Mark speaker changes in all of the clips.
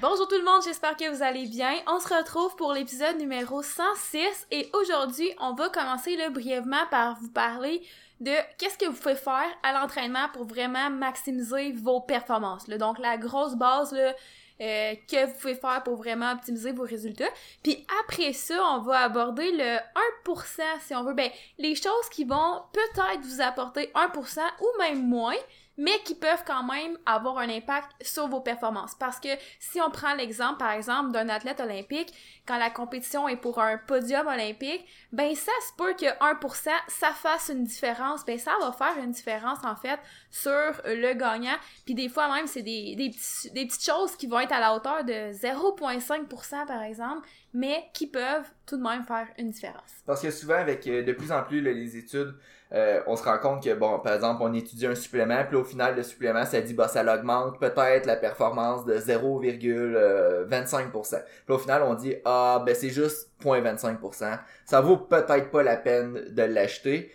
Speaker 1: Bonjour tout le monde, j'espère que vous allez bien. On se retrouve pour l'épisode numéro 106 et aujourd'hui, on va commencer là, brièvement par vous parler de qu'est-ce que vous pouvez faire à l'entraînement pour vraiment maximiser vos performances. Donc la grosse base euh, que vous pouvez faire pour vraiment optimiser vos résultats. Puis après ça, on va aborder le 1% si on veut. Ben, les choses qui vont peut-être vous apporter 1% ou même moins, mais qui peuvent quand même avoir un impact sur vos performances. Parce que si on prend l'exemple, par exemple, d'un athlète olympique, quand la compétition est pour un podium olympique, ben ça se peut que 1%, ça fasse une différence. Ben ça va faire une différence, en fait, sur le gagnant. Puis des fois même, c'est des, des, petites choses qui vont être à la hauteur de 0,5%, par exemple, mais qui peuvent tout de même faire une différence.
Speaker 2: Parce que souvent, avec euh, de plus en plus les études, euh, on se rend compte que, bon, par exemple, on étudie un supplément, puis au final, le supplément, ça dit, bah, ça augmente peut-être la performance de 0,25%. Puis au final, on dit, ah, ben, c'est juste 0,25%. Ça vaut peut-être pas la peine de l'acheter.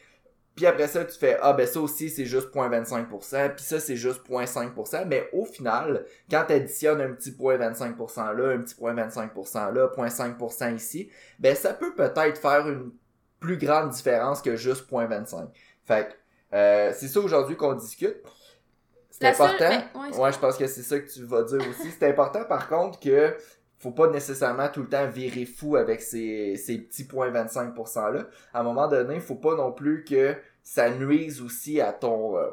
Speaker 2: Puis après ça, tu fais, ah, ben, ça aussi, c'est juste 0,25%, puis ça, c'est juste 0,5%. Mais au final, quand tu additionnes un petit 0,25% là, un petit 0,25% là, 0,5% ici, ben, ça peut peut-être faire une plus grande différence que juste 0.25. Fait euh, c'est ça aujourd'hui qu'on discute. C'est important. Ben, ouais, je pense que c'est ça que tu vas dire aussi. C'est important par contre que faut pas nécessairement tout le temps virer fou avec ces, ces petits points 25% là. À un moment donné, il faut pas non plus que ça nuise aussi à ton euh,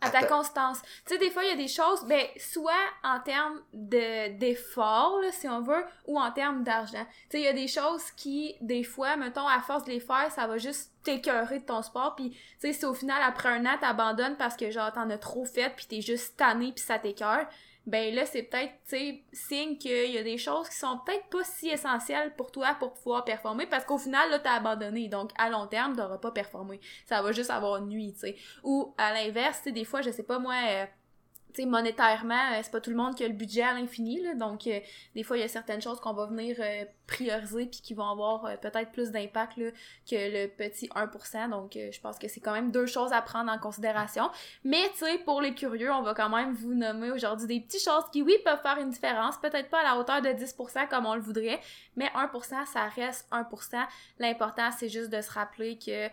Speaker 1: à ta constance. Tu sais, des fois, il y a des choses, ben, soit en termes de, d'effort, si on veut, ou en termes d'argent. Tu sais, il y a des choses qui, des fois, mettons, à force de les faire, ça va juste t'écœurer de ton sport, puis tu sais, si au final, après un an, t'abandonnes parce que, genre, t'en as trop fait, puis t'es juste tanné, puis ça t'écœure, ben là, c'est peut-être, tu sais, signe qu'il y a des choses qui sont peut-être pas si essentielles pour toi pour pouvoir performer, parce qu'au final, là, t'as abandonné. Donc, à long terme, t'auras pas performé. Ça va juste avoir nuit, tu sais. Ou, à l'inverse, tu sais, des fois, je sais pas, moi... Euh, monétairement, euh, c'est pas tout le monde qui a le budget à l'infini, là, donc euh, des fois, il y a certaines choses qu'on va venir euh, prioriser puis qui vont avoir peut-être plus d'impact que le petit 1%, donc je pense que c'est quand même deux choses à prendre en considération. Mais, tu sais, pour les curieux, on va quand même vous nommer aujourd'hui des petites choses qui, oui, peuvent faire une différence, peut-être pas à la hauteur de 10% comme on le voudrait, mais 1%, ça reste 1%. L'important, c'est juste de se rappeler que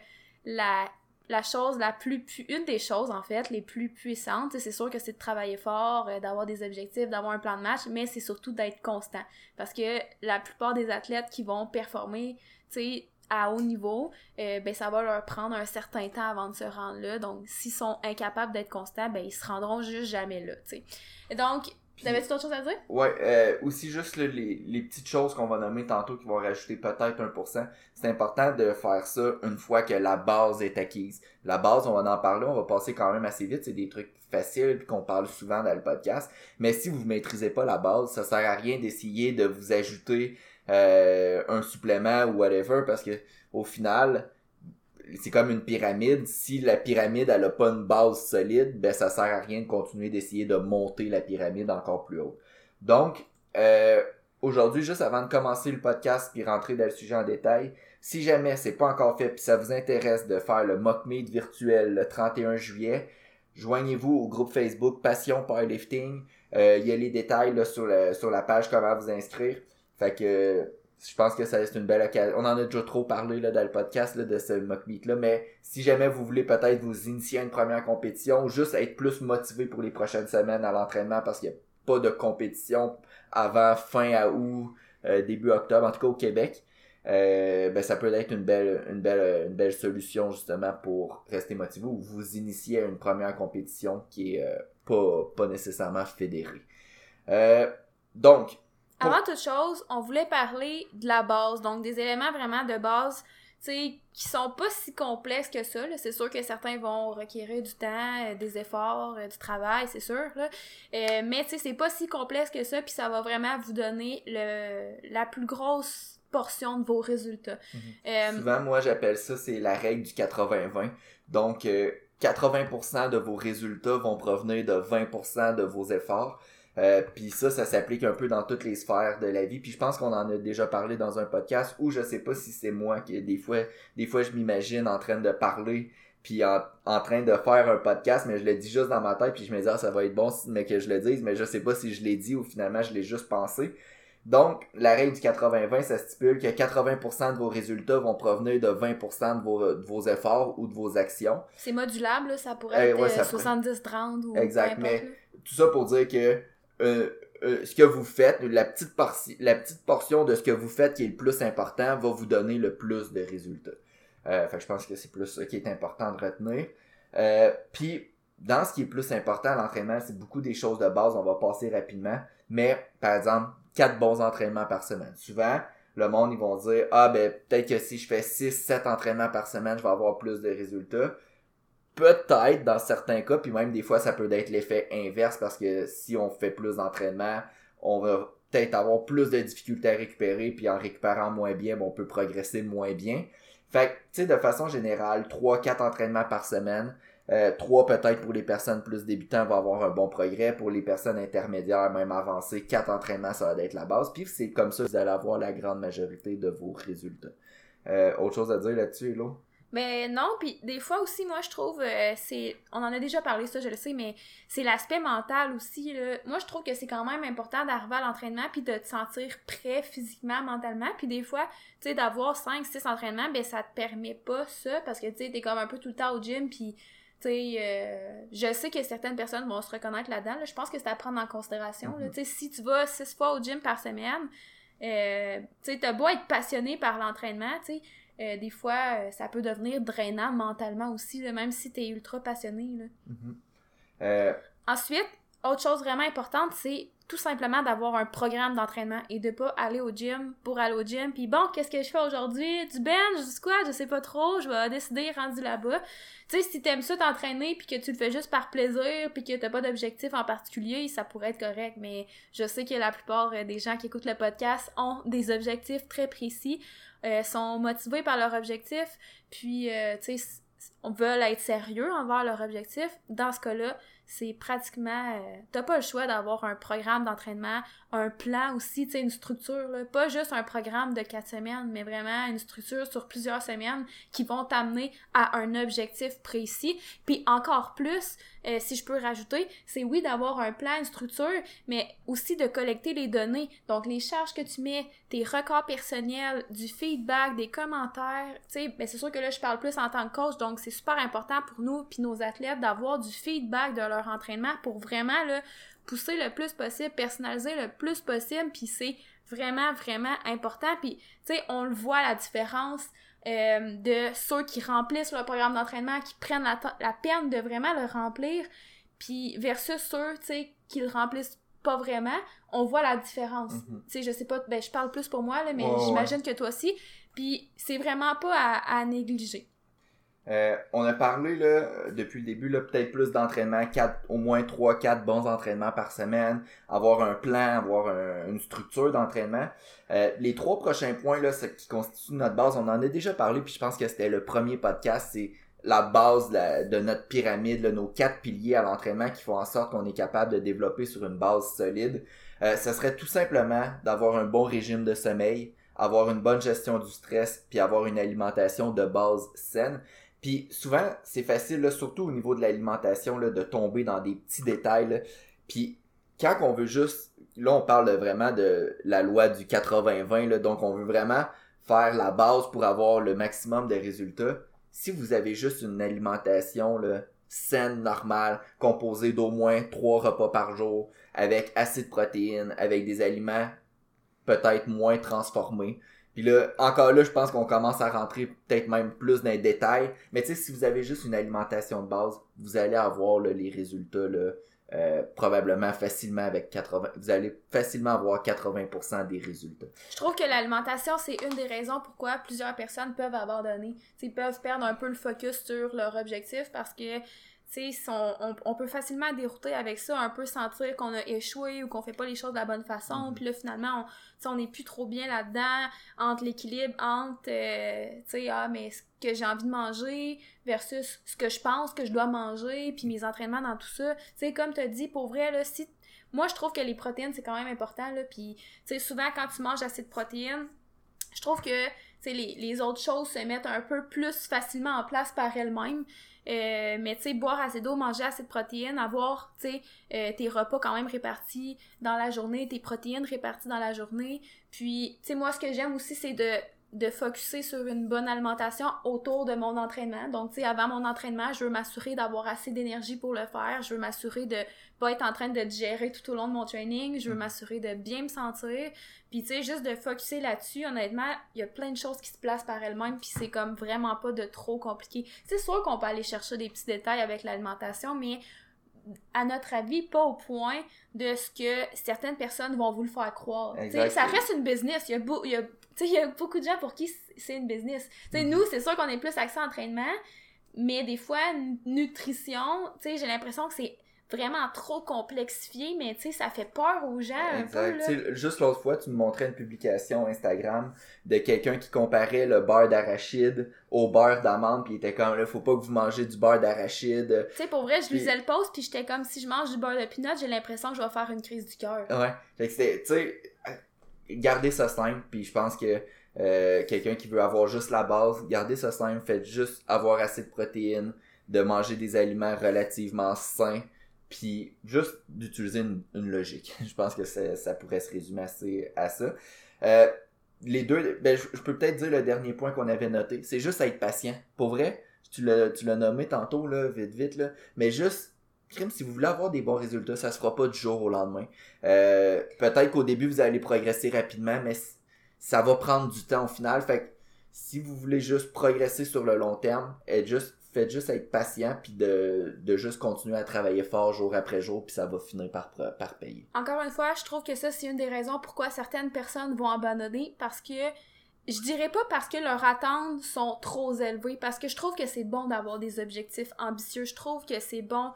Speaker 1: la la chose la plus, une des choses en fait les plus puissantes, c'est sûr que c'est de travailler fort, euh, d'avoir des objectifs, d'avoir un plan de match, mais c'est surtout d'être constant parce que la plupart des athlètes qui vont performer, tu sais, à haut niveau, euh, ben ça va leur prendre un certain temps avant de se rendre là. Donc s'ils sont incapables d'être constants, ben ils se rendront juste jamais là, tu sais. Donc T'avais-tu d'autres choses à dire?
Speaker 2: Ouais, euh, aussi juste les, les, petites choses qu'on va nommer tantôt qui vont rajouter peut-être 1%. C'est important de faire ça une fois que la base est acquise. La base, on va en parler, on va passer quand même assez vite. C'est des trucs faciles qu'on parle souvent dans le podcast. Mais si vous maîtrisez pas la base, ça sert à rien d'essayer de vous ajouter euh, un supplément ou whatever parce que au final, c'est comme une pyramide. Si la pyramide elle a pas une base solide, ben ça sert à rien de continuer d'essayer de monter la pyramide encore plus haut. Donc euh, aujourd'hui, juste avant de commencer le podcast puis rentrer dans le sujet en détail, si jamais c'est pas encore fait puis ça vous intéresse de faire le mock meet virtuel le 31 juillet, joignez-vous au groupe Facebook Passion Powerlifting. Euh, il y a les détails là, sur, la, sur la page comment vous inscrire. Fait que je pense que ça reste une belle occasion. On en a déjà trop parlé là, dans le podcast de ce mock meet là, mais si jamais vous voulez peut-être vous initier à une première compétition, juste être plus motivé pour les prochaines semaines à l'entraînement parce qu'il n'y a pas de compétition avant fin août, euh, début octobre, en tout cas au Québec. Euh, ben ça peut être une belle une belle une belle solution justement pour rester motivé ou vous initier à une première compétition qui est euh, pas pas nécessairement fédérée. donc
Speaker 1: avant toute chose, on voulait parler de la base, donc des éléments vraiment de base, tu sais, qui sont pas si complexes que ça. C'est sûr que certains vont requérir du temps, euh, des efforts, euh, du travail, c'est sûr. Là. Euh, mais tu sais, c'est pas si complexe que ça, puis ça va vraiment vous donner le, la plus grosse portion de vos résultats.
Speaker 2: Mhm. Souvent, moi, j'appelle ça, c'est la règle du 80-20. Donc, 80% de vos résultats vont provenir de 20% de vos efforts. Euh, puis ça, ça s'applique un peu dans toutes les sphères de la vie. Puis je pense qu'on en a déjà parlé dans un podcast où je sais pas si c'est moi qui des fois, des fois je m'imagine en train de parler puis en, en train de faire un podcast, mais je le dis juste dans ma tête, puis je me dis, ah, ça va être bon, mais que je le dise, mais je sais pas si je l'ai dit ou finalement je l'ai juste pensé. Donc, la règle du 80-20, ça stipule que 80% de vos résultats vont provenir de 20% de vos, de vos efforts ou de vos actions.
Speaker 1: C'est modulable, là, ça pourrait
Speaker 2: Eh,
Speaker 1: être
Speaker 2: ouais,
Speaker 1: euh,
Speaker 2: ça
Speaker 1: 70-30 ou
Speaker 2: Exact, mais-. Tout ça pour dire que euh, euh, ce que vous faites, la petite, la petite portion de ce que vous faites qui est le plus important va vous donner le plus de résultats. Euh, je pense que c'est plus ça qui est important de retenir. Puis, dans ce qui est plus important l'entraînement, c'est beaucoup des choses de base, on va passer rapidement. Mais, par exemple, quatre bons entraînements par semaine. Souvent, le monde, ils vont dire, ah ben, peut-être que si je fais 6, 7 entraînements par semaine, je vais avoir plus de résultats. Peut-être dans certains cas, puis même des fois, ça peut être l'effet inverse parce que si on fait plus d'entraînement, on va peut-être avoir plus de difficultés à récupérer, puis en récupérant moins bien, ben, on peut progresser moins bien. Fait que, tu sais, de façon générale, 3-4 entraînements par semaine, euh, 3 peut-être pour les personnes plus débutantes va avoir un bon progrès, pour les personnes intermédiaires, même avancées, 4 entraînements, ça va être la base, puis c'est comme ça que vous allez avoir la grande majorité de vos résultats. Euh, autre chose à dire là-dessus, Hello?
Speaker 1: Mais non, puis des fois aussi, moi, je trouve, euh, c'est... On en a déjà parlé, ça, je le sais, mais c'est l'aspect mental aussi, là. Moi, je trouve que c'est quand même important d'arriver à l'entraînement puis de te sentir prêt physiquement, mentalement. Puis des fois, tu sais, d'avoir 5, 6 entraînements, ben ça te permet pas ça parce que, tu sais, t'es comme un peu tout le temps au gym puis... Tu sais, euh, je sais que certaines personnes vont se reconnaître là-dedans. là. Je pense que c'est à prendre en considération. là.
Speaker 2: Mhm.
Speaker 1: Tu sais, si tu vas six fois au gym par semaine, euh, tu sais, t'as beau être passionné par l'entraînement, tu sais, euh, des fois, euh, ça peut devenir drainant mentalement aussi, là, même si t'es ultra passionné. Là.
Speaker 2: Mhm. Euh,
Speaker 1: Ensuite, autre chose vraiment importante, c'est tout simplement d'avoir un programme d'entraînement et de pas aller au gym pour aller au gym. Puis bon, qu'est-ce que je fais aujourd'hui? Du bench, du squat, je sais pas trop, je vais décider rendu là-bas. Tu sais, si t'aimes ça t'entraîner puis que tu le fais juste par plaisir puis que t'as pas d'objectif en particulier, ça pourrait être correct. Mais je sais que la plupart euh, des gens qui écoutent le podcast ont des objectifs très précis, euh, sont motivés par leur objectif, puis euh, tu sais, veut être sérieux envers leur objectif. Dans ce cas-là, c'est pratiquement... euh, T'as pas le choix d'avoir un programme d'entraînement, un plan aussi, tu sais, une structure. Pas juste un programme de quatre semaines, mais vraiment une structure sur plusieurs semaines qui vont t'amener à un objectif précis. Puis encore plus, euh, si je peux rajouter, c'est oui d'avoir un plan, une structure, mais aussi de collecter les données. Donc les charges que tu mets, tes records personnels, du feedback, des commentaires, tu sais, ben c'est sûr que là je parle plus en tant que coach, donc c'est super important pour nous puis nos athlètes d'avoir du feedback de leur entraînement pour vraiment là pousser le plus possible, personnaliser le plus possible, puis c'est vraiment vraiment important. Puis tu sais, on le voit la différence euh, de ceux qui remplissent leur programme d'entraînement, qui prennent la, la peine de vraiment le remplir, puis versus ceux, tu sais, qui le remplissent pas vraiment, on voit la différence.
Speaker 2: Mhm.
Speaker 1: Tu sais, je sais pas, ben je parle plus pour moi, là, mais
Speaker 2: ouais,
Speaker 1: j'imagine que toi aussi, puis c'est vraiment pas à, à négliger.
Speaker 2: Euh, on a parlé là, euh, depuis le début peut-être plus d'entraînement, au moins 3-4 bons entraînements par semaine, avoir un plan, avoir un- une structure d'entraînement. Euh, les trois prochains points là, qui constituent notre base, on en a déjà parlé, puis je pense que c'était le premier podcast, c'est la base de notre pyramide, là, nos quatre piliers à l'entraînement qui font en sorte qu'on est capable de développer sur une base solide. Euh, ce serait tout simplement d'avoir un bon régime de sommeil, avoir une bonne gestion du stress, puis avoir une alimentation de base saine. Puis souvent, c'est facile, surtout au niveau de l'alimentation, de tomber dans des petits détails. Puis quand on veut juste, là on parle vraiment de la loi du 80-20, là, donc on veut vraiment faire la base pour avoir le maximum de résultats. Si vous avez juste une alimentation là, saine, normale, composée d'au moins trois repas par jour, avec assez de protéines, avec des aliments peut-être moins transformés, puis là, encore là, je pense qu'on commence à rentrer peut-être même plus dans les détails. Mais tu sais, si vous avez juste une alimentation de base, vous allez avoir les résultats là, euh, probablement facilement avec 80. Vous allez facilement avoir 80% des résultats.
Speaker 1: Je trouve que l'alimentation, c'est une des raisons pourquoi plusieurs personnes peuvent abandonner. Ils peuvent perdre un peu le focus sur leur objectif parce que on, on, on peut facilement dérouter avec ça, un peu sentir qu'on a échoué ou qu'on fait pas les choses de la bonne façon.
Speaker 2: Mhm.
Speaker 1: Puis là, finalement, on, n'est plus trop bien là-dedans, entre l'équilibre, entre, euh, tu sais, ah, mais ce que j'ai envie de manger versus ce que je pense que je dois manger, puis mes entraînements dans tout ça. Tu sais, comme tu as dit, pour vrai, là, si... Moi, je trouve que les protéines, c'est quand même important, là, puis, tu sais, souvent, quand tu manges assez de protéines, je trouve que les, les autres choses se mettent un peu plus facilement en place par elles-mêmes. Euh, mais tu sais, boire assez d'eau, manger assez de protéines, avoir, euh, tes repas quand même répartis dans la journée, tes protéines réparties dans la journée. Puis, tu sais, moi, ce que j'aime aussi, c'est de de focuser sur une bonne alimentation autour de mon entraînement. Donc, tu sais, avant mon entraînement, je veux m'assurer d'avoir assez d'énergie pour le faire. Je veux m'assurer de pas être en train de digérer tout au long de mon training. Je veux mm. m'assurer de bien me sentir. Puis, tu sais, juste de focuser là-dessus, honnêtement, il y a plein de choses qui se placent par elles-mêmes, puis c'est comme vraiment pas de trop compliqué. C'est sûr qu'on peut aller chercher des petits détails avec l'alimentation, mais à notre avis, pas au point de ce que certaines personnes vont vous le faire croire. Ça reste une business. Il y, a il, y a, il y a beaucoup de gens pour qui c'est une business. sais, mm-hmm. Nous, c'est sûr qu'on est plus axé entraînement, mais des fois, nutrition, j'ai l'impression que c'est vraiment trop complexifié, mais tu sais, ça fait peur aux gens un peu. Là.
Speaker 2: Juste l'autre fois, tu me montrais une publication Instagram de quelqu'un qui comparait le beurre d'arachide au beurre d'amande, puis il était comme, là, faut pas que vous mangez du beurre d'arachide.
Speaker 1: Tu sais, pour vrai, je lisais le post, puis j'étais comme, si je mange du beurre de peanut, j'ai l'impression que je vais faire une crise du cœur.
Speaker 2: Ouais. Fait que tu sais, gardez ça simple, puis je pense que euh, quelqu'un qui veut avoir juste la base, gardez ça simple, faites juste avoir assez de protéines, de manger des aliments relativement sains, puis juste d'utiliser une, logique. je pense que ça pourrait se résumer assez à ça. Euh, les deux, ben, je, peux peut-être dire le dernier point qu'on avait noté, c'est juste être patient. Pour vrai, tu l'as nommé tantôt, là, vite, vite, là, mais juste si vous voulez avoir des bons résultats, ça se fera pas du jour au lendemain. Euh, peut-être qu'au début, vous allez progresser rapidement, mais ça va prendre du temps au final. Fait que si vous voulez juste progresser sur le long terme, faites juste être patient puis de, juste continuer à travailler fort jour après jour puis ça va finir par payer.
Speaker 1: Encore une fois, je trouve que ça c'est une des raisons pourquoi certaines personnes vont abandonner parce que je dirais pas parce que leurs attentes sont trop élevées parce que je trouve que c'est bon d'avoir des objectifs ambitieux, je trouve que c'est bon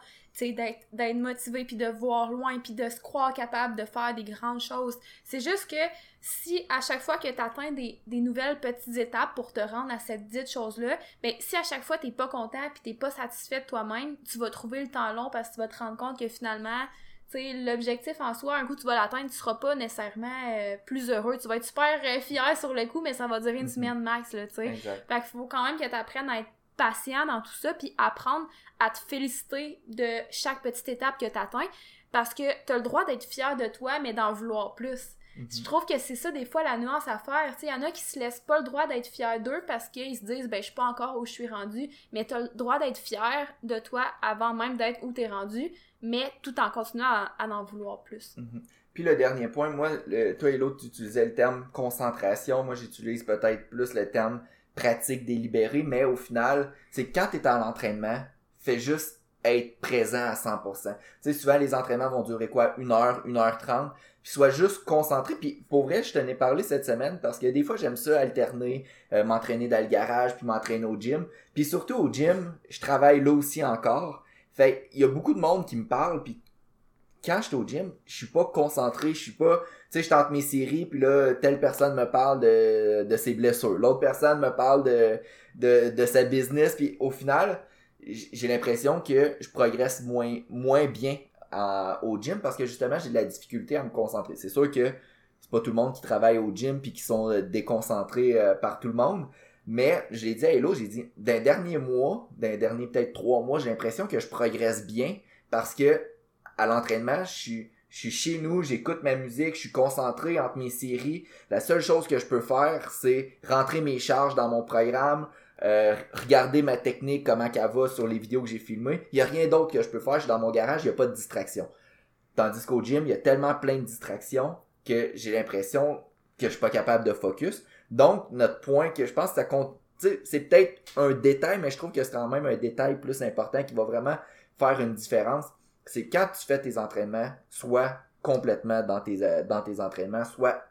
Speaker 1: d'être d'être motivé puis de voir loin puis de se croire capable de faire des grandes choses. C'est juste que si à chaque fois que tu des, des, nouvelles petites étapes pour te rendre à cette dite chose-là, ben si à chaque fois t'es pas content puis t'es pas satisfait de toi-même, tu vas trouver le temps long parce que tu vas te rendre compte que finalement l'objectif en soi, un coup tu vas l'atteindre, tu seras pas nécessairement euh, plus heureux. Tu vas être super euh, fier sur le coup, mais ça va durer une mm-hmm. semaine max, là, tu sais. Fait qu'il faut quand même que tu apprennes à être patient dans tout ça, puis apprendre à te féliciter de chaque petite étape que tu atteins, parce que tu as le droit d'être fier de toi, mais d'en vouloir plus. Mhm. Je trouve que c'est ça des fois la nuance à faire. Il y en a qui se laissent pas le droit d'être fiers d'eux parce qu'ils se disent ben je suis pas encore où je suis rendu, mais tu as le droit d'être fier de toi avant même d'être où tu es rendu, mais tout en continuant à, en vouloir plus.
Speaker 2: Mhm. Puis le dernier point, moi, toi et l'autre, tu utilisais le terme concentration. Moi, j'utilise peut-être plus le terme pratique délibérée, mais au final, c'est quand tu es en entraînement, fais juste être présent à 100%. Tu sais, souvent, les entraînements vont durer quoi? Une heure, une heure trente. Puis sois juste concentré. Puis pour vrai, je t'en ai parlé cette semaine parce que des fois, j'aime ça alterner, euh, m'entraîner dans le garage, puis m'entraîner au gym. Puis surtout au gym, je travaille là aussi encore. Fait il y a beaucoup de monde qui me parle, puis quand je suis au gym, je suis pas concentré, je suis pas, tu sais, je tente mes séries, puis là, telle personne me parle de, de ses blessures, l'autre personne me parle de, de, de sa business, puis au final, j'ai l'impression que je progresse moins, moins bien au gym parce que justement, j'ai de la difficulté à me concentrer. C'est sûr que c'est pas tout le monde qui travaille au gym puis qui sont euh, déconcentrés euh, par tout le monde, mais j'ai dit à Hello, j'ai dit, d'un dernier mois, d'un dernier peut-être trois mois, j'ai l'impression que je progresse bien parce que à l'entraînement, je suis, je suis chez nous, j'écoute ma musique, je suis concentré entre mes séries. La seule chose que je peux faire, c'est rentrer mes charges dans mon programme, euh, regarder ma technique, comment qu'elle va sur les vidéos que j'ai filmées. Il y a rien d'autre que je peux faire. Je suis dans mon garage, il n'y a pas de distraction. Tandis qu'au gym, il y a tellement plein de distractions que j'ai l'impression que je suis pas capable de focus. Donc, notre point que je pense que ça compte, c'est peut-être un détail, mais je trouve que c'est quand même un détail plus important qui va vraiment faire une différence c'est quand tu fais tes entraînements, soit complètement dans tes, euh, dans tes entraînements, soit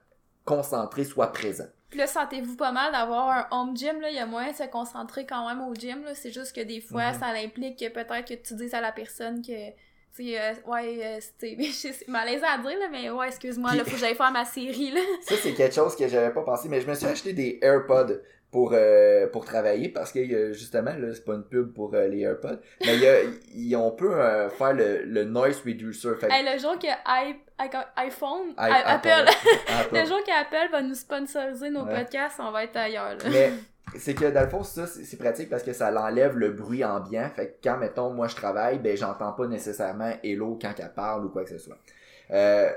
Speaker 2: concentré, soit présent.
Speaker 1: Puis là, sentez-vous pas mal d'avoir un home gym, là, il y a moyen de se concentrer quand même au gym, là, c'est juste que des fois, mhm. ça implique que peut-être que tu dises à la personne que, tu sais, euh, ouais, euh, c'est malaisant à dire, là, mais ouais, excuse-moi, là, faut que j'aille faire ma série, là.
Speaker 2: Ça, c'est quelque chose que j'avais pas pensé, mais je me suis acheté des AirPods pour euh, pour travailler parce que justement là c'est pas une pub pour euh, les AirPods mais y a, on peut euh, faire le, le noise reducer
Speaker 1: fait... le jour que iPhone Apple, le jour qu'Apple va nous sponsoriser nos podcasts on va être ailleurs là.
Speaker 2: mais c'est que dans le fond, ça, c'est pratique parce que ça l'enlève le bruit ambiant. Fait que quand, mettons, moi je travaille, ben j'entends pas nécessairement Hello quand elle parle ou quoi que ce soit. Euh,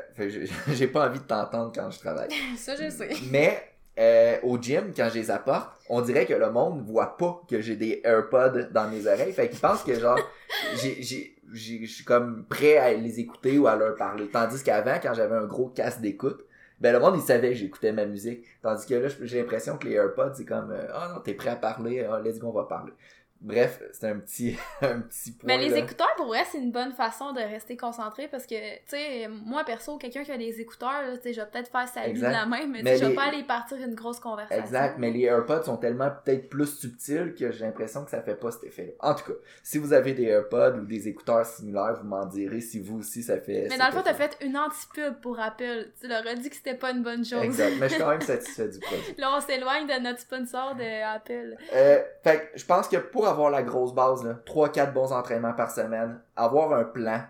Speaker 2: j'ai pas envie de t'entendre quand je travaille.
Speaker 1: Ça, je sais.
Speaker 2: Mais euh, au gym, quand je les apporte, on dirait que le monde voit pas que j'ai des AirPods dans mes oreilles. Fait qu'ils pensent que genre, j'ai, j'ai, j'ai- je suis comme prêt à les écouter ou à leur parler. Tandis qu'avant, quand j'avais un gros casque d'écoute, ben le monde il savait que j'écoutais ma musique. Tandis que là, j'ai l'impression que les AirPods, c'est comme, euh, ah non, t'es prêt à parler, ah, let's go, on va parler. Bref, c'est un petit, un petit point.
Speaker 1: Mais les
Speaker 2: là.
Speaker 1: écouteurs, pour vrai, c'est une bonne façon de rester concentré parce que, tu sais, moi, perso, quelqu'un qui a des écouteurs, là, je vais peut-être faire sa vie de la même, mais,
Speaker 2: Mais
Speaker 1: je vais
Speaker 2: les-
Speaker 1: pas aller partir une grosse conversation.
Speaker 2: Exact, mais les AirPods sont tellement peut-être plus subtils que j'ai l'impression que ça fait pas cet effet-là. En tout cas, si vous avez des AirPods ou des écouteurs similaires, vous m'en direz si vous aussi ça fait.
Speaker 1: Mais dans le fond, t'as fait une anti-pub pour Apple. Tu leur as dit que c'était pas une bonne chose.
Speaker 2: Exact, mais je suis quand même satisfait du produit.
Speaker 1: Là, on s'éloigne de notre sponsor de Apple.
Speaker 2: Euh, fait que je pense que pour avoir la grosse base, là, 3-4 bons entraînements par semaine, avoir un plan,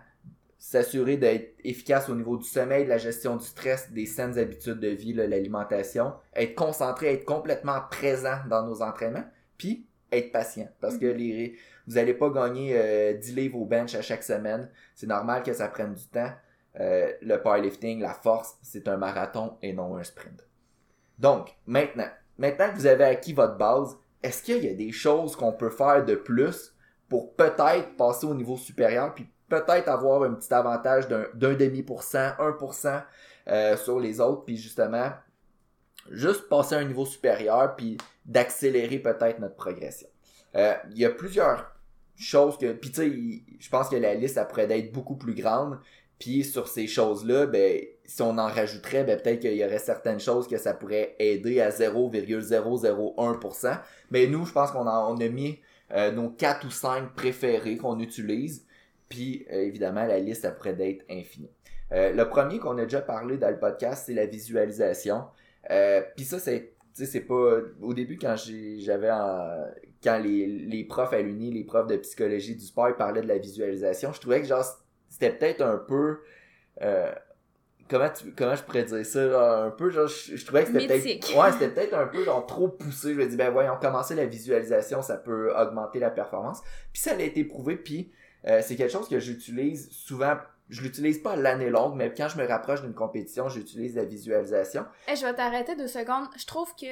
Speaker 2: s'assurer d'être efficace au niveau du sommeil, de la gestion du stress, des saines habitudes de vie, l'alimentation, être concentré, être complètement présent dans nos entraînements, puis être patient. Parce que les, vous allez pas gagner euh, 10 livres au bench à chaque semaine. C'est normal que ça prenne du temps. Euh, le powerlifting, la force, c'est un marathon et non un sprint. Donc, maintenant, maintenant que vous avez acquis votre base, est-ce qu'il y a des choses qu'on peut faire de plus pour peut-être passer au niveau supérieur, puis peut-être avoir un petit avantage d'un demi pour cent, 1% euh, sur les autres, puis justement, juste passer à un niveau supérieur, puis d'accélérer peut-être notre progression. Euh, Il y a plusieurs choses que, puis tu sais, je pense que la liste, ça pourrait être beaucoup plus grande, puis sur ces choses-là, ben, si on en rajouterait, ben, peut-être qu'il y aurait certaines choses que ça pourrait aider à 0,001%. Mais nous, je pense qu'on on a mis euh, nos 4 ou 5 préférés qu'on utilise. Puis, euh, évidemment, la liste, elle pourrait être infinie. Euh, le premier qu'on a déjà parlé dans le podcast, c'est la visualisation. Euh, Puis ça, c'est c'est pas au début quand j'avais quand les, les profs à l'uni les profs de psychologie du sport ils parlaient de la visualisation je trouvais que genre c'était peut-être un peu euh, comment tu comment je pourrais dire ça genre, un peu genre je, je trouvais que c'était peut-être ouais c'était peut-être un peu genre trop poussé. Je me dis ben voyons commencer la visualisation ça peut augmenter la performance. Puis ça a été prouvé puis euh, c'est quelque chose que j'utilise souvent. Je l'utilise pas l'année longue mais quand je me rapproche d'une compétition j'utilise la visualisation.
Speaker 1: Hey, je vais t'arrêter deux secondes. Je trouve que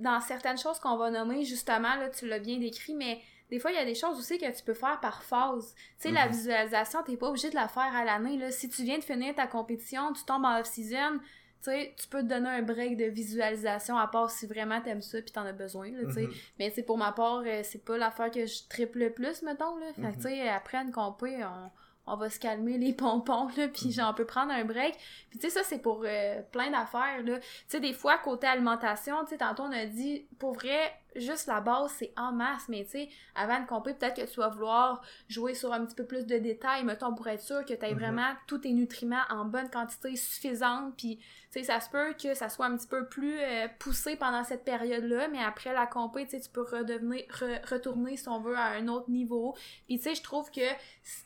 Speaker 1: dans certaines choses qu'on va nommer, justement, là, tu l'as bien décrit, mais des fois, il y a des choses aussi que tu peux faire par phase. Tu sais, la
Speaker 2: Mhm.
Speaker 1: visualisation, t'es pas obligé de la faire à l'année. Si tu viens de finir ta compétition, tu tombes en off-season, tu sais, tu peux te donner un break de visualisation à part si vraiment t'aimes ça puis t'en as besoin, là, tu sais.
Speaker 2: Mhm.
Speaker 1: Mais c'est pour ma part, euh, c'est pas l'affaire que je triple le plus, mettons, là. Fait que,
Speaker 2: Mhm.
Speaker 1: tu sais, après une compé, on, on va se calmer les pompons, là, puis genre, on peut prendre un break. Puis, tu sais, ça, c'est pour euh, plein d'affaires, là. Tu sais, des fois, côté alimentation, tu sais, tantôt, on a dit, pour vrai, juste la base, c'est en masse, mais tu sais, avant de compter, peut-être que tu vas vouloir jouer sur un petit peu plus de détails, mettons, pour être sûr que tu aies
Speaker 2: Mhm.
Speaker 1: vraiment tous tes nutriments en bonne quantité suffisante, puis, tu sais, ça se peut que ça soit un petit peu plus euh, poussé pendant cette période-là, mais après la compé, tu sais, tu peux redevenir, re- retourner, si on veut, à un autre niveau. Puis, tu sais, je trouve que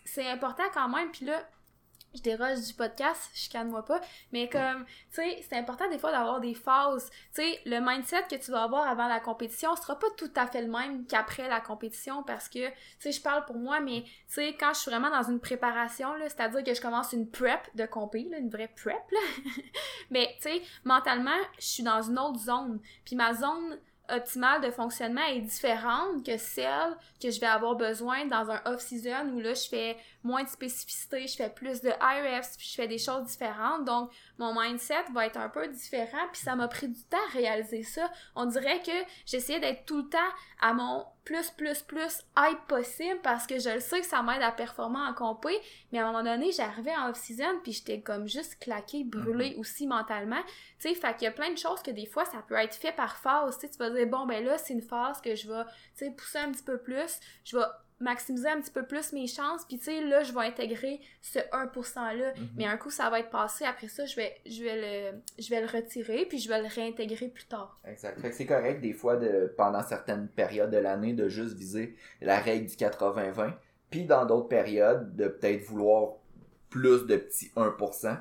Speaker 1: c'est important quand même, puis là, je déroge du podcast, chicane-moi pas, mais comme, tu sais, c'est important des fois d'avoir des phases. Tu sais, le mindset que tu vas avoir avant la compétition sera pas tout à fait le même qu'après la compétition parce que, tu sais, je parle pour moi, mais, tu sais, quand je suis vraiment dans une préparation, là, c'est-à-dire que je commence une prep de compé, là, une vraie prep, là, mais, tu sais, mentalement, je suis dans une autre zone. Puis ma zone optimale de fonctionnement est différente que celle que je vais avoir besoin dans un off-season où là, je fais moins de spécificité, je fais plus de IRFs, puis je fais des choses différentes. Donc, mon mindset va être un peu différent, puis ça m'a pris du temps à réaliser ça. On dirait que j'essayais d'être tout le temps à mon plus, plus, plus hype possible parce que je le sais que ça m'aide à performer en compé, mais à un moment donné, j'arrivais en off-season, puis j'étais comme juste claqué, brûlé aussi mentalement. Tu sais, fait qu'il y a plein de choses que des fois, ça peut être fait par phase. Tu sais, tu vas dire, bon, ben là, c'est une phase que je vais, tu sais, pousser un petit peu plus, je vais maximiser un petit peu plus mes chances, puis tu sais, là, je vais intégrer ce 1%-là.
Speaker 2: Mhm.
Speaker 1: Mais un coup, ça va être passé, après ça, je vais, je vais, le, je vais le retirer, puis je vais le réintégrer plus tard.
Speaker 2: Exact. Fait que c'est correct des fois de pendant certaines périodes de l'année de juste viser la règle du 80-20, puis dans d'autres périodes de peut-être vouloir plus de petits 1%.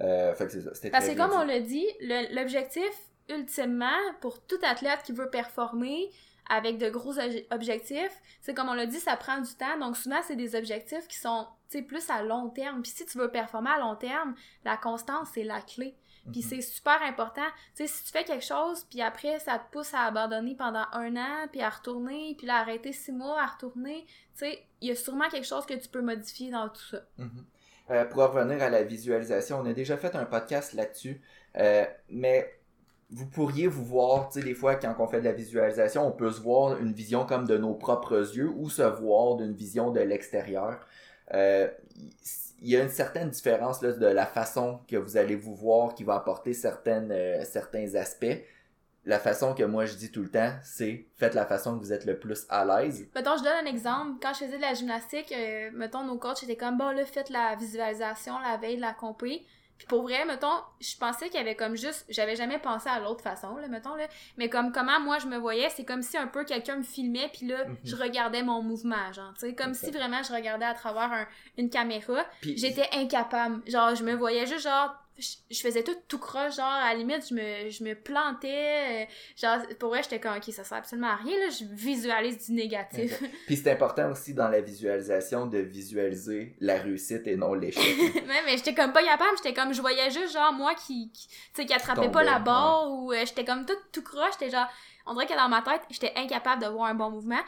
Speaker 2: Euh, fait que c'est ça. C'était
Speaker 1: Parce que comme on
Speaker 2: dit.
Speaker 1: l'a dit, le- l'objectif, ultimement, pour tout athlète qui veut performer avec de gros obje- objectifs, c'est comme on l'a dit, ça prend du temps. Donc souvent, c'est des objectifs qui sont tu sais, plus à long terme. Puis si tu veux performer à long terme, la constance, c'est la clé. Puis
Speaker 2: Mhm.
Speaker 1: c'est super important. Tu sais, si tu fais quelque chose, puis après, ça te pousse à abandonner pendant un an, puis à retourner, puis là, arrêter six mois, à retourner, tu sais, il y a sûrement quelque chose que tu peux modifier dans tout ça.
Speaker 2: Mhm. Euh, pour revenir à la visualisation, on a déjà fait un podcast là-dessus, euh, mais vous pourriez vous voir, tu sais, des fois, quand on fait de la visualisation, on peut se voir une vision comme de nos propres yeux ou se voir d'une vision de l'extérieur. Euh, il y a une certaine différence là, de la façon que vous allez vous voir qui va apporter certaines, euh, certains aspects. La façon que moi je dis tout le temps, c'est faites la façon que vous êtes le plus à l'aise.
Speaker 1: Mettons, je donne un exemple. Quand je faisais de la gymnastique, euh, mettons, nos coachs étaient comme, bon, là, faites la visualisation la veille de la compé. Puis pour vrai, mettons, je pensais qu'il y avait comme juste, j'avais jamais pensé à l'autre façon, là, mettons, là. Mais comme comment moi je me voyais, c'est comme si un peu quelqu'un me filmait, puis là,
Speaker 2: Mhm.
Speaker 1: je regardais mon mouvement, genre, tu sais, comme si vraiment je regardais à travers un- une caméra. J'étais incapable. Genre, je me voyais juste, genre, je, faisais tout tout croche, genre, à la limite, je me, je me plantais. euh, genre, pour vrai, j'étais comme, ok, ça sert absolument à rien, là, je visualise du négatif.
Speaker 2: Puis c'est important aussi dans la visualisation de visualiser la réussite et non l'échec.
Speaker 1: Ouais, mais j'étais comme pas capable, j'étais comme, je voyais juste, genre, moi qui, qui tu sais, qui attrapait pas la barre, ou euh, j'étais comme tout, tout croche, j'étais genre, on dirait que dans ma tête, j'étais incapable de voir un bon mouvement.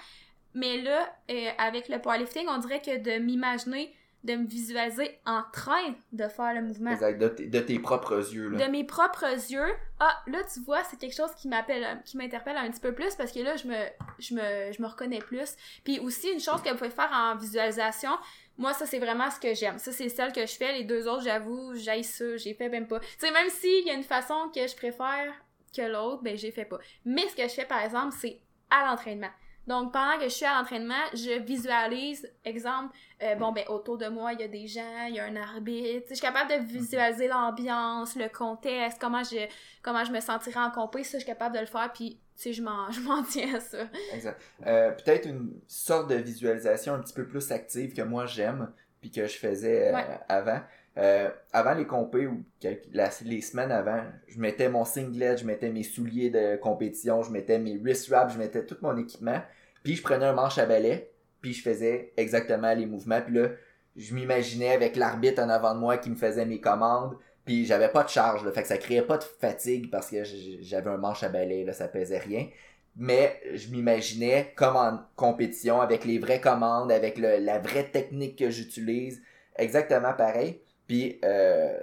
Speaker 1: Mais là, euh, avec le powerlifting, on dirait que de m'imaginer, de me visualiser en train de faire le mouvement.
Speaker 2: exact, de, tes- de tes propres yeux. Là.
Speaker 1: de mes propres yeux. Ah, là, tu vois, c'est quelque chose qui m'appelle, qui m'interpelle un petit peu plus parce que là, je me, je me, je me reconnais plus. Puis aussi, une chose que vous pouvez faire en visualisation, moi, ça, c'est vraiment ce que j'aime. Ça, c'est celle que je fais. Les deux autres, j'avoue, j'aille ça, j'ai fait même pas. Tu sais, même s'il y a une façon que je préfère que l'autre, ben, j'ai fait pas. Mais ce que je fais, par exemple, c'est à l'entraînement. Donc, pendant que je suis à l'entraînement, je visualise, exemple, euh, bon, ben, autour de moi, il y a des gens, il y a un arbitre. Je suis capable de visualiser l'ambiance, le contexte, comment je, comment je me sentirais en compé. Ça, je suis capable de le faire, puis, tu sais, je m'en, je m'en tiens à ça.
Speaker 2: Exact. Euh, Peut-être une sorte de visualisation un petit peu plus active que moi j'aime, puis que je faisais euh,
Speaker 1: Ouais.
Speaker 2: avant. Euh, avant les compés ou les semaines avant, je mettais mon singlet, je mettais mes souliers de compétition, je mettais mes wrist wraps, je mettais tout mon équipement, puis je prenais un manche à balai, puis je faisais exactement les mouvements, puis là, je m'imaginais avec l'arbitre en avant de moi qui me faisait mes commandes, puis j'avais pas de charge, là, fait que ça créait pas de fatigue parce que j'avais un manche à balai, là, ça pesait rien. Mais je m'imaginais comme en compétition, avec les vraies commandes, avec la vraie technique que j'utilise, exactement pareil. Puis euh,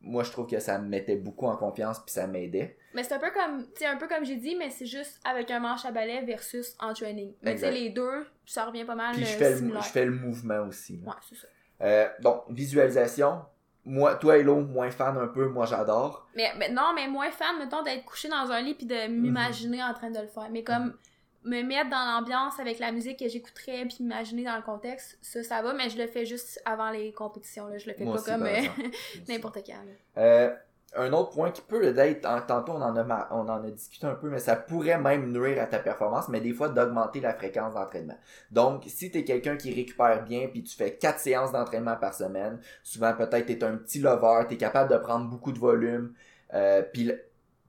Speaker 2: moi, je trouve que ça me mettait beaucoup en confiance, puis ça m'aidait.
Speaker 1: Mais c'est un peu comme, tu un peu comme j'ai dit, mais c'est juste avec un manche à balai versus en training. Mais tu les deux, ça revient pas mal
Speaker 2: Puis
Speaker 1: euh,
Speaker 2: je fais, le, je fais le mouvement aussi. là.
Speaker 1: Ouais, c'est ça.
Speaker 2: Euh, donc, visualisation. Moi, toi, Hello, moins fan un peu, moi j'adore.
Speaker 1: Mais, mais non, mais moins fan, mettons, d'être couché dans un lit puis de m'imaginer en train de le faire. Mais comme me mettre dans l'ambiance avec la musique que j'écouterais puis m'imaginer dans le contexte, ça, ça va, mais je le fais juste avant les compétitions, là. Je le fais
Speaker 2: Moi
Speaker 1: pas
Speaker 2: aussi,
Speaker 1: comme euh, n'importe quand.
Speaker 2: Euh, un autre point qui peut être, en- tantôt on en, a, on en a discuté un peu, mais ça pourrait même nuire à ta performance, mais des fois d'augmenter la fréquence d'entraînement. Donc, si tu es quelqu'un qui récupère bien, puis tu fais quatre séances d'entraînement par semaine, souvent peut-être tu es un petit lover, tu es capable de prendre beaucoup de volume, euh, puis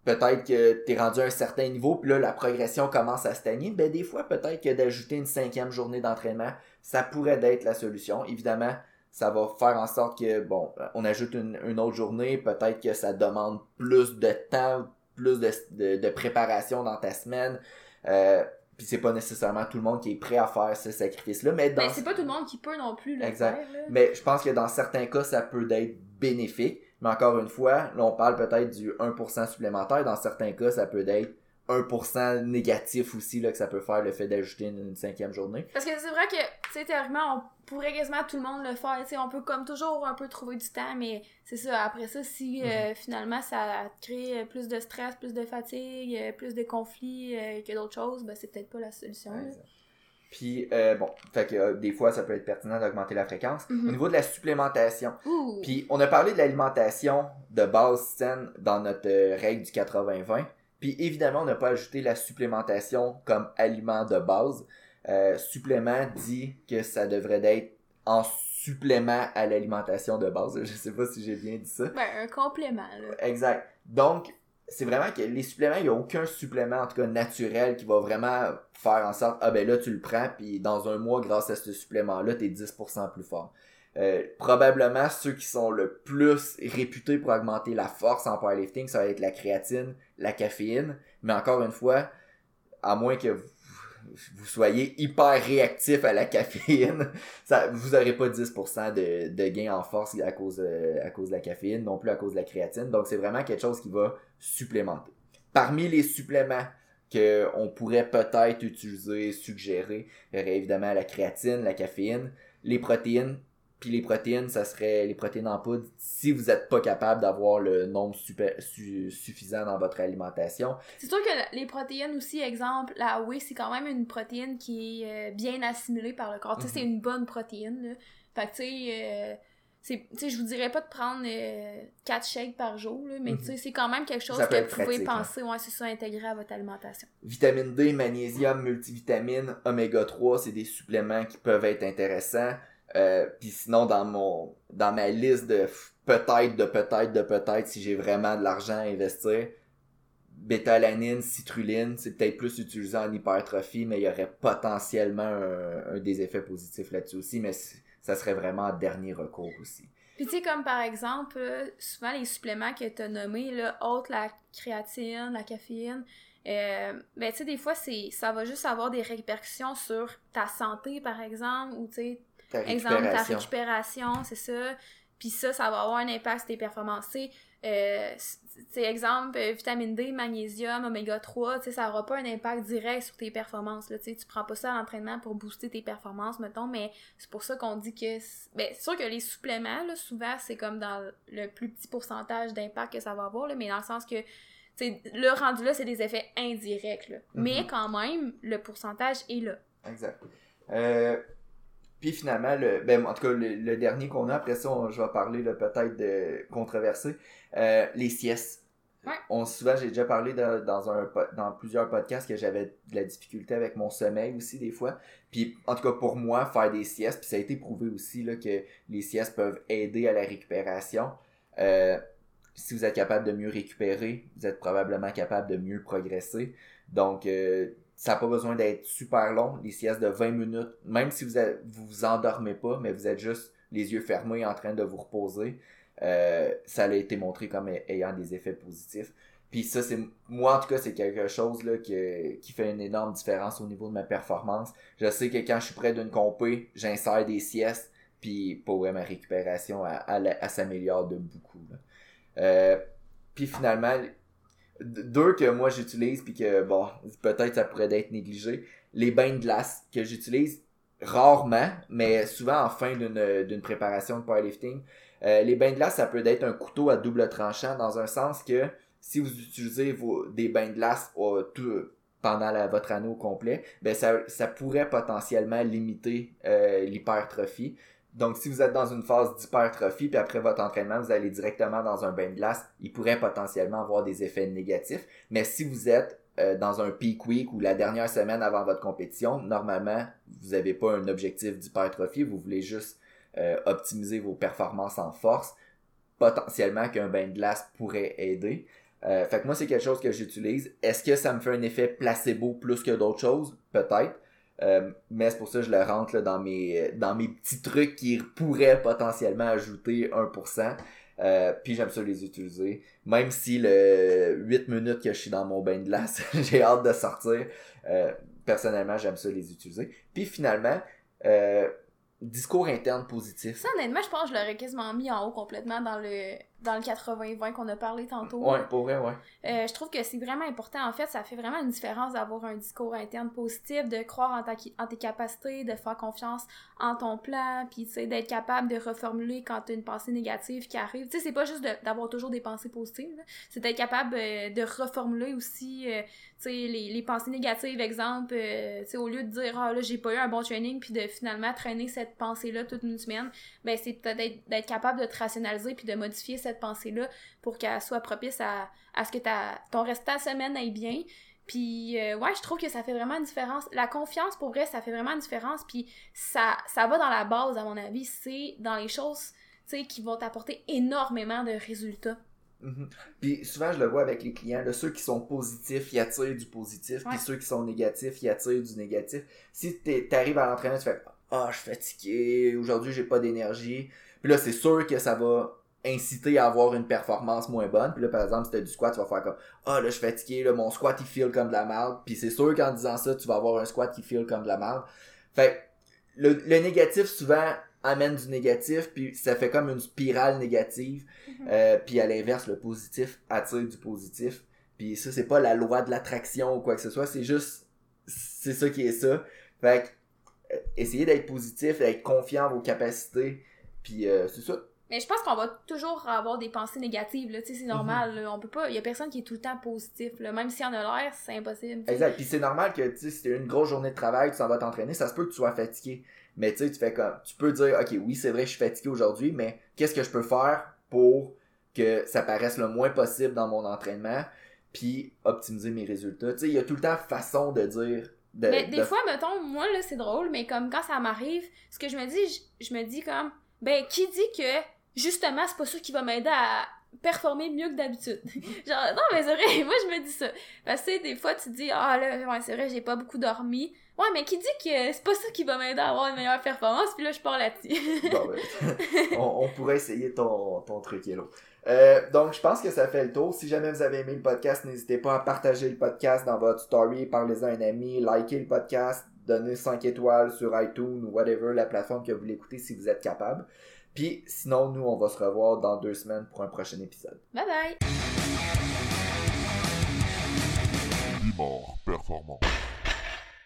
Speaker 2: peut-être que tu es rendu à un certain niveau, puis là la progression commence à stagner, ben des fois peut-être que d'ajouter une cinquième journée d'entraînement, ça pourrait être la solution. Évidemment, ça va faire en sorte que, bon, on ajoute une, une autre journée, peut-être que ça demande plus de temps, plus de, de, de préparation dans ta semaine. Euh, puis c'est pas nécessairement tout le monde qui est prêt à faire ce sacrifice-là, mais dans
Speaker 1: Mais c'est pas tout le monde qui peut non plus le
Speaker 2: Exact.
Speaker 1: faire, là.
Speaker 2: mais je pense que dans certains cas, ça peut être bénéfique. Mais encore une fois, là, on parle peut-être du 1% supplémentaire. Dans certains cas, ça peut être 1% négatif aussi, là, que ça peut faire le fait d'ajouter une, une cinquième journée.
Speaker 1: Parce que c'est vrai que, tu sais, théoriquement, on pourrait quasiment tout le monde le faire. Tu sais, on peut comme toujours un peu trouver du temps, mais c'est ça. Après ça, si euh, finalement ça crée plus de stress, plus de fatigue, euh, plus de conflits euh, que d'autres choses, ben c'est peut-être pas la solution.
Speaker 2: Puis, euh, bon, fait que euh, des fois, ça peut être pertinent d'augmenter la fréquence.
Speaker 1: Mhm.
Speaker 2: Au niveau de la supplémentation! Puis on a parlé de l'alimentation de base saine dans notre euh, règle du 80-20. Puis évidemment, on n'a pas ajouté la supplémentation comme aliment de base. Euh, supplément dit que ça devrait être en supplément à l'alimentation de base. Je sais pas si j'ai bien dit ça.
Speaker 1: Ben, un complément, là.
Speaker 2: Exact. Donc, c'est vraiment que les suppléments, il n'y a aucun supplément, en tout cas naturel, qui va vraiment faire en sorte, ah ben là, tu le prends, puis dans un mois, grâce à ce supplément-là, t'es 10% plus fort. Euh, probablement, ceux qui sont le plus réputés pour augmenter la force en powerlifting, ça va être la créatine, la caféine. Mais encore une fois, à moins que vous, soyez hyper réactif à la caféine, vous n'aurez pas 10% de, de gain en force à cause, à cause de la caféine, non plus à cause de la créatine. Donc, c'est vraiment quelque chose qui va supplémenter. Parmi les suppléments qu'on pourrait peut-être utiliser, suggérer, il y aurait évidemment la créatine, la caféine, les protéines, puis les protéines, ça serait les protéines en poudre si vous n'êtes pas capable d'avoir le nombre super, suffisant dans votre alimentation.
Speaker 1: C'est sûr que les protéines aussi, exemple, la whey, c'est quand même une protéine qui est euh, bien assimilée par le corps. Tu sais, c'est mhm. une bonne protéine. Là. Fait que, tu sais, euh, je vous dirais pas de prendre 4 euh, shakes par jour, là, mais mhm. c'est quand même quelque chose que vous pouvez hein. penser, ouais, c'est ça, intégrer à votre alimentation.
Speaker 2: Vitamine D, magnésium, multivitamine, oméga 3, c'est des suppléments qui peuvent être intéressants. Euh, puis sinon, dans mon dans ma liste de peut-être, de peut-être, de peut-être, si j'ai vraiment de l'argent à investir, bétalanine, citruline, c'est peut-être plus utilisé en hypertrophie, mais il y aurait potentiellement un, des effets positifs là-dessus aussi, mais ça serait vraiment un dernier recours aussi.
Speaker 1: Puis tu sais, comme par exemple, euh, souvent les suppléments que tu as nommés, là, autre la créatine, la caféine, euh, ben tu sais, des fois, ça va juste avoir des répercussions sur ta santé, par exemple, ou tu sais, Exemple, ta récupération, c'est ça. Puis ça, ça va avoir un impact sur tes performances. Euh, exemple, euh, vitamine D, magnésium, oméga 3, ça n'aura pas un impact direct sur tes performances. Là, tu prends pas ça à l'entraînement pour booster tes performances, mettons, mais c'est pour ça qu'on dit que... Ben, c'est sûr que les suppléments, là, souvent, c'est comme dans le plus petit pourcentage d'impact que ça va avoir, là, mais dans le sens que le rendu là, c'est des effets indirects. Là. Mais mm-hmm. quand même, le pourcentage est là.
Speaker 2: Exact. Euh, puis finalement, le, ben, en tout cas, le, dernier qu'on a, après ça, je vais parler peut-être de controversé, euh, les siestes.
Speaker 1: Ouais.
Speaker 2: On, souvent, j'ai déjà parlé dans, un, dans plusieurs podcasts que j'avais de la difficulté avec mon sommeil aussi, des fois. Puis, en tout cas, pour moi, faire des siestes, puis ça a été prouvé aussi là, que les siestes peuvent aider à la récupération. Euh, si vous êtes capable de mieux récupérer, vous êtes probablement capable de mieux progresser. Donc, euh, ça n'a pas besoin d'être super long, des siestes de 20 minutes, même si vous êtes, vous, endormez pas, mais vous êtes juste les yeux fermés en train de vous reposer, euh, ça a été montré comme ayant des effets positifs. Puis ça, c'est moi en tout cas, c'est quelque chose là, qui fait une énorme différence au niveau de ma performance. Je sais que quand je suis près d'une compé, j'insère des siestes, puis pour ma récupération, elle, s'améliore de beaucoup. Euh, puis finalement, deux que moi j'utilise puis que bon peut-être ça pourrait être négligé. Les bains de glace que j'utilise rarement mais souvent en fin d'une préparation de powerlifting. Euh, les bains de glace ça peut être un couteau à double tranchant dans un sens que si vous utilisez vos, des bains de glace euh, tout, pendant votre anneau complet ben ça, ça pourrait potentiellement limiter euh, l'hypertrophie donc, si vous êtes dans une phase d'hypertrophie, puis après votre entraînement, vous allez directement dans un bain de glace, il pourrait potentiellement avoir des effets négatifs. Mais si vous êtes euh, dans un peak week ou la dernière semaine avant votre compétition, normalement, vous n'avez pas un objectif d'hypertrophie, vous voulez juste euh, optimiser vos performances en force. Potentiellement qu'un bain de glace pourrait aider. Euh, fait que moi, c'est quelque chose que j'utilise. Est-ce que ça me fait un effet placebo plus que d'autres choses? Peut-être. Euh, mais c'est pour ça que je le rentre là, dans, mes, dans mes petits trucs qui pourraient potentiellement ajouter 1%. Euh, puis j'aime ça les utiliser. Même si le 8 minutes que je suis dans mon bain de glace, j'ai hâte de sortir. Euh, personnellement, j'aime ça les utiliser. Puis finalement, discours interne positif.
Speaker 1: Ça, honnêtement, je pense que je l'aurais quasiment mis en haut complètement dans le dans le 80-20 qu'on a parlé tantôt.
Speaker 2: Ouais, pour vrai, ouais.
Speaker 1: Euh, je trouve que c'est vraiment important. En fait, ça fait vraiment une différence d'avoir un discours interne positif, de croire en, ta, en tes capacités, de faire confiance en ton plan, puis tu sais, d'être capable de reformuler quand tu as une pensée négative qui arrive. Tu sais, c'est pas juste d'avoir toujours des pensées positives, c'est d'être capable euh, de reformuler aussi, euh, tu sais, les, les, pensées négatives. Exemple, tu sais, au lieu de dire, ah là, j'ai pas eu un bon training, puis de finalement traîner cette pensée-là toute une semaine, ben c'est peut-être d'être capable de te rationaliser puis de modifier cette cette pensée-là pour qu'elle soit propice à, à ce que ta, ton restant de semaine aille bien. Puis euh, ouais, je trouve que ça fait vraiment une différence. La confiance, pour vrai, ça fait vraiment une différence. Puis ça, ça va dans la base, à mon avis. C'est dans les choses, tu sais, qui vont t'apporter énormément de résultats.
Speaker 2: Mhm. Puis souvent, je le vois avec les clients, là, ceux qui sont positifs, ils attirent du positif, puis ceux qui sont négatifs, ils attirent du négatif. Si t'arrives à l'entraînement, tu fais « Ah, je suis fatigué, aujourd'hui j'ai pas d'énergie », puis là, c'est sûr que ça va inciter à avoir une performance moins bonne. Puis là, par exemple, si t'as du squat, tu vas faire comme « Ah, là, je suis fatigué, là, mon squat, il feel comme de la merde. » Puis c'est sûr qu'en disant ça, tu vas avoir un squat qui feel comme de la merde. Fait que le, le négatif, souvent, amène du négatif, puis ça fait comme une spirale négative.
Speaker 1: Mhm.
Speaker 2: Euh, puis à l'inverse, le positif attire du positif. Puis ça, c'est pas la loi de l'attraction ou quoi que ce soit, c'est juste, c'est ça qui est ça. Fait que, euh, essayez d'être positif, d'être confiant en vos capacités, puis euh, c'est ça.
Speaker 1: Mais je pense qu'on va toujours avoir des pensées négatives, là, tu sais, c'est normal, là. On peut pas, y a personne qui est tout le temps positif, là. Même s'il y en a l'air, c'est impossible.
Speaker 2: Exact. Puis c'est normal que, tu sais, si t'as une grosse journée de travail, tu s'en vas t'entraîner, ça se peut que tu sois fatigué. Mais tu sais, tu fais comme, tu peux dire, ok, oui, c'est vrai, je suis fatigué aujourd'hui, mais qu'est-ce que je peux faire pour que ça paraisse le moins possible dans mon entraînement, puis optimiser mes résultats? Tu sais, il y a tout le temps façon de dire. De,
Speaker 1: Mais des
Speaker 2: de-
Speaker 1: fois, mettons, moi, là, c'est drôle, mais comme quand ça m'arrive, ce que je me dis, je, je me dis comme, ben, qui dit que, justement, c'est pas ça qui va m'aider à performer mieux que d'habitude? Genre, non, mais c'est vrai, moi, je me dis ça. Parce que, des fois, tu dis, ah, là, ouais, c'est vrai, j'ai pas beaucoup dormi. Ouais, mais qui dit que c'est pas ça qui va m'aider à avoir une meilleure performance, puis là, je pars là-dessus.
Speaker 2: Bon, ben, on, on pourrait essayer ton, ton truc, Hello. Euh, donc, je pense que ça fait le tour. Si jamais vous avez aimé le podcast, n'hésitez pas à partager le podcast dans votre story, parlez-en à un ami, likez le podcast, donnez 5 étoiles sur iTunes ou whatever, la plateforme que vous l'écoutez si vous êtes capable. Puis, sinon, nous, on va se revoir dans deux semaines pour un prochain épisode.
Speaker 1: bye bye!
Speaker 3: Performant.